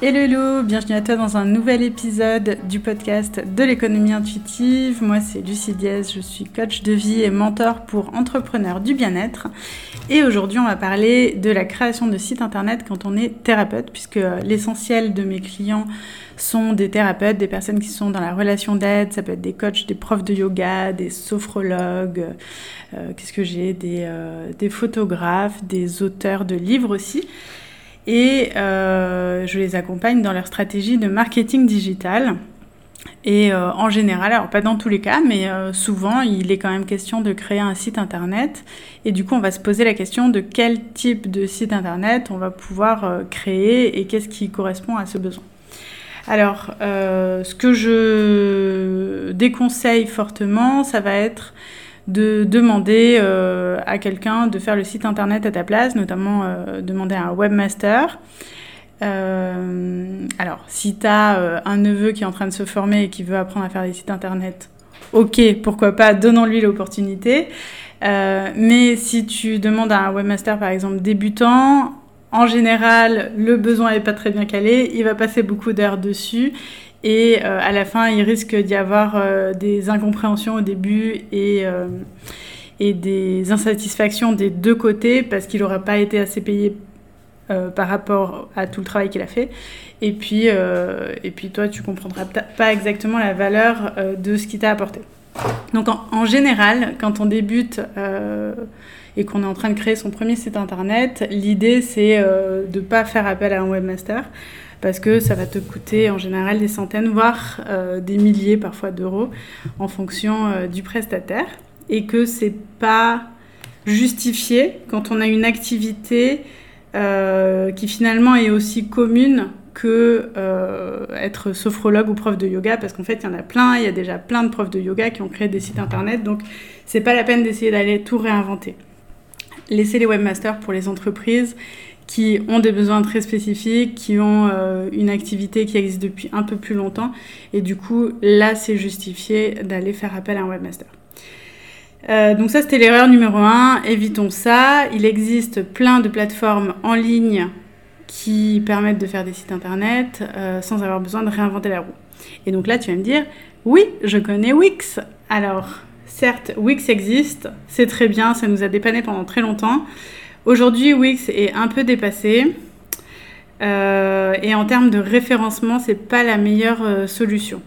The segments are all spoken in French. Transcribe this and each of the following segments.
Hello, hello, bienvenue à toi dans un nouvel épisode du podcast de l'économie intuitive. Moi, c'est Lucie Diaz, je suis coach de vie et mentor pour entrepreneurs du bien-être. Et aujourd'hui, on va parler de la création de sites internet quand on est thérapeute, puisque l'essentiel de mes clients sont des thérapeutes, des personnes qui sont dans la relation d'aide. Ça peut être des coachs, des profs de yoga, des sophrologues, euh, qu'est-ce que j'ai, euh, des photographes, des auteurs de livres aussi et euh, je les accompagne dans leur stratégie de marketing digital. Et euh, en général, alors pas dans tous les cas, mais euh, souvent, il est quand même question de créer un site internet. Et du coup, on va se poser la question de quel type de site internet on va pouvoir créer et qu'est-ce qui correspond à ce besoin. Alors, ce que je déconseille fortement, ça va être de demander euh, à quelqu'un de faire le site internet à ta place, notamment euh, demander à un webmaster. Euh, alors, si tu as un neveu qui est en train de se former et qui veut apprendre à faire des sites internet, ok, pourquoi pas, donnons-lui l'opportunité. mais si tu demandes à un webmaster, par exemple, débutant, en général, le besoin n'est pas très bien calé, il va passer beaucoup d'heures dessus et euh, à la fin, il risque d'y avoir euh, des incompréhensions au début et, euh, et des insatisfactions des deux côtés parce qu'il n'aura pas été assez payé par rapport à tout le travail qu'il a fait. Et puis, et puis toi, tu comprendras pas exactement la valeur de ce qu'il t'a apporté. Donc en, en, général, quand on débute et qu'on est en train de créer son premier site internet, l'idée c'est de ne pas faire appel à un webmaster parce que ça va te coûter en général des centaines, voire euh, des milliers parfois d'euros en fonction euh, du prestataire, et que c'est pas justifié quand on a une activité euh, qui finalement est aussi commune que être sophrologue ou prof de yoga, parce qu'en fait il y en a plein, il y a déjà plein de profs de yoga qui ont créé des sites internet, donc c'est pas la peine d'essayer d'aller tout réinventer. Laissez les webmasters pour les entreprises qui ont des besoins très spécifiques, qui ont euh, une activité qui existe depuis un peu plus longtemps. Et du coup, là, c'est justifié d'aller faire appel à un webmaster. Euh, donc ça, c'était l'erreur numéro un. Évitons ça. Il existe plein de plateformes en ligne qui permettent de faire des sites internet euh, sans avoir besoin de réinventer la roue. Et donc là, tu vas me dire, oui, je connais Wix. Alors, certes, Wix existe, c'est très bien, ça nous a dépanné pendant très longtemps. Aujourd'hui, Wix est un peu dépassé. Euh, et en termes de référencement, c'est pas la meilleure euh, solution.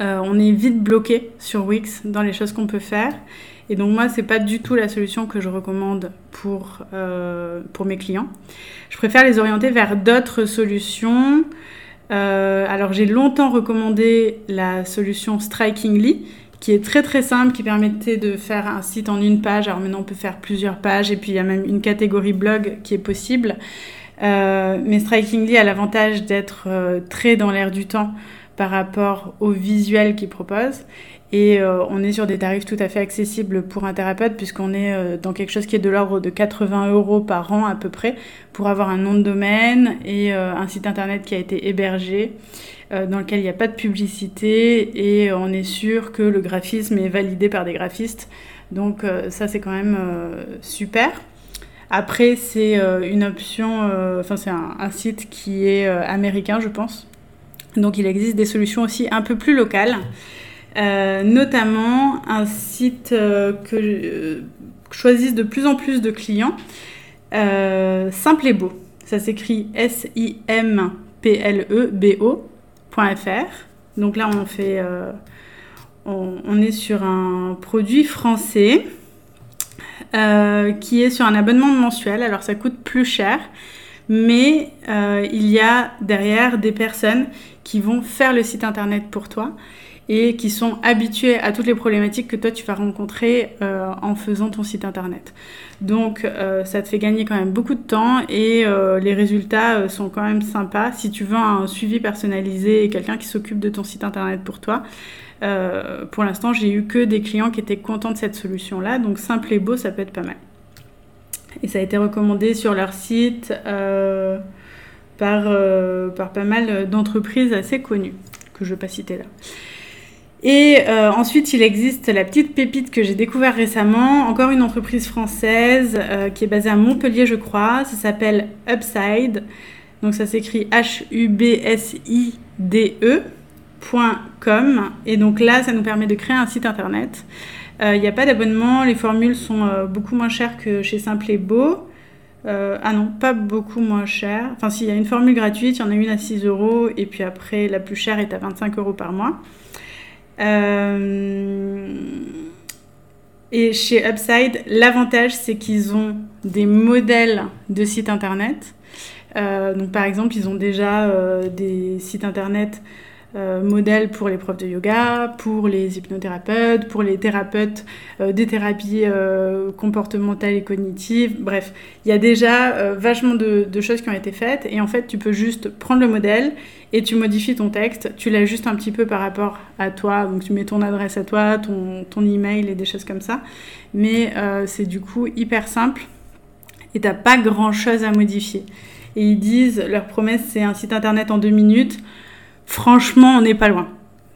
Euh, on est vite bloqué sur Wix dans les choses qu'on peut faire. Et donc moi, c'est pas du tout la solution que je recommande pour, pour mes clients. Je préfère les orienter vers d'autres solutions. alors j'ai longtemps recommandé la solution Strikingly, qui est très très simple, qui permettait de faire un site en une page. Alors maintenant on peut faire plusieurs pages et puis il y a même une catégorie blog qui est possible. Euh, mais Strikingly a l'avantage d'être euh, très dans l'air du temps par rapport au visuel qu'il propose. Et euh, on est sur des tarifs tout à fait accessibles pour un thérapeute puisqu'on est dans quelque chose qui est de l'ordre de 80 euros par an à peu près pour avoir un nom de domaine et un site internet qui a été hébergé. Euh, dans lequel il n'y a pas de publicité et on est sûr que le graphisme est validé par des graphistes. Donc euh, ça c'est quand même euh, super. Après c'est une option, enfin c'est un, site qui est américain je pense. Donc il existe des solutions aussi un peu plus locales. notamment un site que choisissent de plus en plus de clients, Simple et Beau. Ça s'écrit S-I-M-P-L-E-B-O. Donc là, on fait, euh, on, est sur un produit français euh, qui est sur un abonnement mensuel. Alors ça coûte plus cher, mais euh, il y a derrière des personnes qui vont faire le site internet pour toi et qui sont habitués à toutes les problématiques que toi tu vas rencontrer euh, en faisant ton site internet. Donc euh, ça te fait gagner quand même beaucoup de temps et les résultats sont quand même sympas. Si tu veux un suivi personnalisé et quelqu'un qui s'occupe de ton site internet pour toi, pour l'instant j'ai eu que des clients qui étaient contents de cette solution-là. Donc simple et beau, ça peut être pas mal. Et ça a été recommandé sur leur site par, par pas mal d'entreprises assez connues que je ne vais pas citer là. Et euh, ensuite, il existe la petite pépite que j'ai découvert récemment, encore une entreprise française euh, qui est basée à Montpellier, je crois. Ça s'appelle Upside. Donc ça s'écrit H-U-B-S-I-D-E.com. Et donc là, ça nous permet de créer un site internet. Il n'y a pas d'abonnement, les formules sont beaucoup moins chères que chez Simple et Beau. Euh, ah non, pas beaucoup moins cher. Enfin, s'il y a une formule gratuite, il y en a une à 6 euros, et puis après, la plus chère est à 25 euros par mois. Euh, et chez Upside, l'avantage, c'est qu'ils ont des modèles de sites internet. Euh, donc, par exemple, ils ont déjà des sites internet euh, modèle pour les profs de yoga, pour les hypnothérapeutes, pour les thérapeutes euh, des thérapies euh, comportementales et cognitives. Bref, il y a déjà vachement de, choses qui ont été faites et en fait, tu peux juste prendre le modèle et tu modifies ton texte, tu l'ajustes un petit peu par rapport à toi, donc tu mets ton adresse à toi, ton, ton email et des choses comme ça. Mais c'est du coup hyper simple et t'as pas grand chose à modifier. Et ils disent, leur promesse c'est un site internet en deux minutes. Franchement, on n'est pas loin.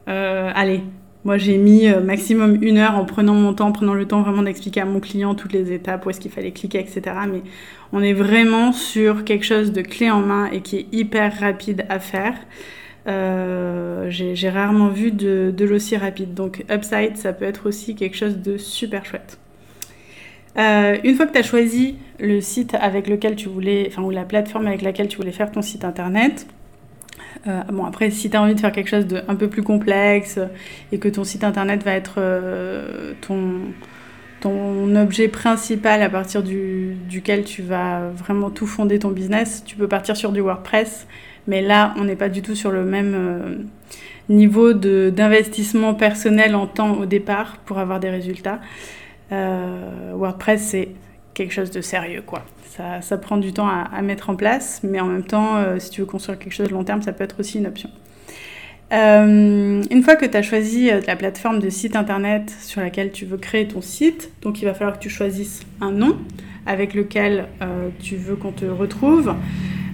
Euh, allez, moi j'ai mis euh, maximum une heure en prenant mon temps, en prenant le temps vraiment d'expliquer à mon client toutes les étapes, où est-ce qu'il fallait cliquer, etc. Mais on est vraiment sur quelque chose de clé en main et qui est hyper rapide à faire. Euh, j'ai rarement vu de, de l'aussi rapide. Donc Upside, ça peut être aussi quelque chose de super chouette. une fois que tu as choisi le site avec lequel tu voulais, enfin, ou la plateforme avec laquelle tu voulais faire ton site internet, euh, bon, après, si tu as envie de faire quelque chose de un peu plus complexe et que ton site internet va être euh, ton, ton objet principal à partir du, duquel tu vas vraiment tout fonder ton business, tu peux partir sur du WordPress. Mais là, on n'est pas du tout sur le même euh, niveau d'investissement personnel en temps au départ pour avoir des résultats. WordPress, c'est quelque chose de sérieux, quoi. Ça, prend du temps à, mettre en place, mais en même temps, euh, si tu veux construire quelque chose de long terme, ça peut être aussi une option. Euh, une fois que tu as choisi euh, la plateforme de site internet sur laquelle tu veux créer ton site, donc il va falloir que tu choisisses un nom avec lequel tu veux qu'on te retrouve.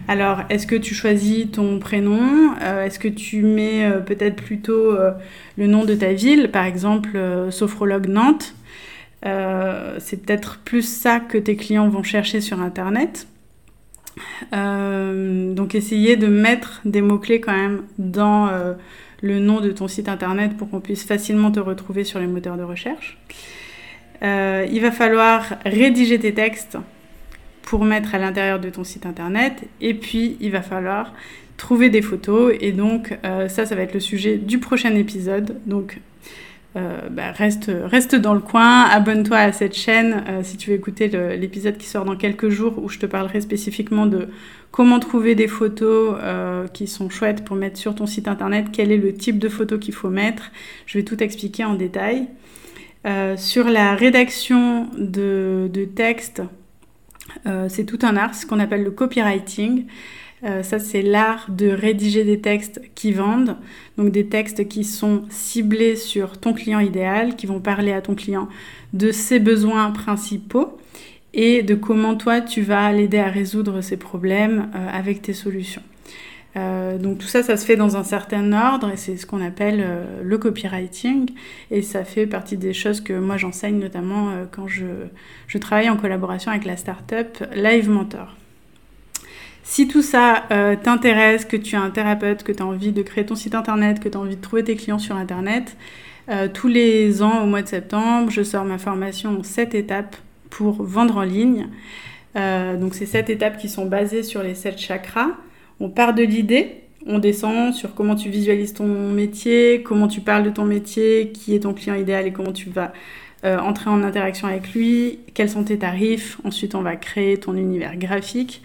Alors, est-ce que tu choisis ton prénom? Est-ce que tu mets peut-être plutôt le nom de ta ville, par exemple Sophrologue Nantes euh, c'est peut-être plus ça que tes clients vont chercher sur Internet. Euh, donc essayez de mettre des mots-clés quand même dans euh, le nom de ton site Internet pour qu'on puisse facilement te retrouver sur les moteurs de recherche. il va falloir rédiger tes textes pour mettre à l'intérieur de ton site Internet. Et puis, il va falloir trouver des photos. Et donc, ça, ça va être le sujet du prochain épisode. Euh, bah, reste, dans le coin, abonne-toi à cette chaîne euh, si tu veux écouter l'épisode qui sort dans quelques jours où je te parlerai spécifiquement de comment trouver des photos euh, qui sont chouettes pour mettre sur ton site internet, quel est le type de photos qu'il faut mettre. Je vais tout expliquer en détail. sur la rédaction de, de textes, c'est tout un art, ce qu'on appelle le copywriting. Euh, ça, c'est l'art de rédiger des textes qui vendent, donc des textes qui sont ciblés sur ton client idéal, qui vont parler à ton client de ses besoins principaux et de comment toi, tu vas l'aider à résoudre ses problèmes euh, avec tes solutions. Euh, donc tout ça, ça se fait dans un certain ordre et c'est ce qu'on appelle le copywriting et ça fait partie des choses que moi j'enseigne notamment quand je, je, travaille en collaboration avec la startup Live Mentor. Si tout ça euh, t'intéresse, que tu es un thérapeute, que tu as envie de créer ton site internet, que tu as envie de trouver tes clients sur internet, euh, tous les ans au mois de septembre, je sors ma formation 7 étapes pour vendre en ligne. Euh, donc c'est 7 étapes qui sont basées sur les 7 chakras. On part de l'idée, on descend sur comment tu visualises ton métier, comment tu parles de ton métier, qui est ton client idéal et comment tu vas entrer en interaction avec lui, quels sont tes tarifs. Ensuite, on va créer ton univers graphique.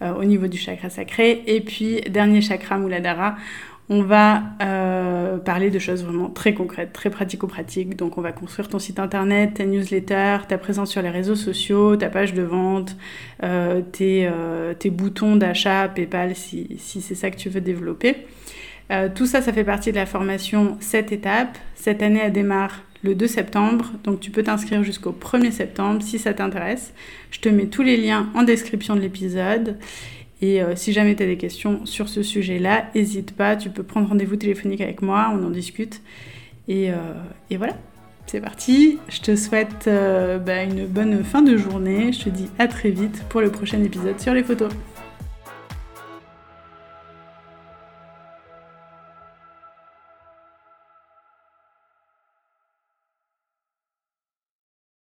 Euh, au niveau du chakra sacré. Et puis, dernier chakra, Muladhara, on va euh, parler de choses vraiment très concrètes, très pratico-pratiques. Donc, on va construire ton site internet, ta newsletter, ta présence sur les réseaux sociaux, ta page de vente, euh, tes, boutons d'achat, PayPal, si, si c'est ça que tu veux développer. tout ça, ça fait partie de la formation 7 étapes. Cette année, elle démarre le 2 septembre. Donc tu peux t'inscrire jusqu'au 1er septembre si ça t'intéresse. Je te mets tous les liens en description de l'épisode. Et euh, si jamais tu as des questions sur ce sujet-là, n'hésite pas, tu peux prendre rendez-vous téléphonique avec moi, on en discute. Et, euh, voilà, c'est parti. Je te souhaite euh, bah, une bonne fin de journée. Je te dis à très vite pour le prochain épisode sur les photos.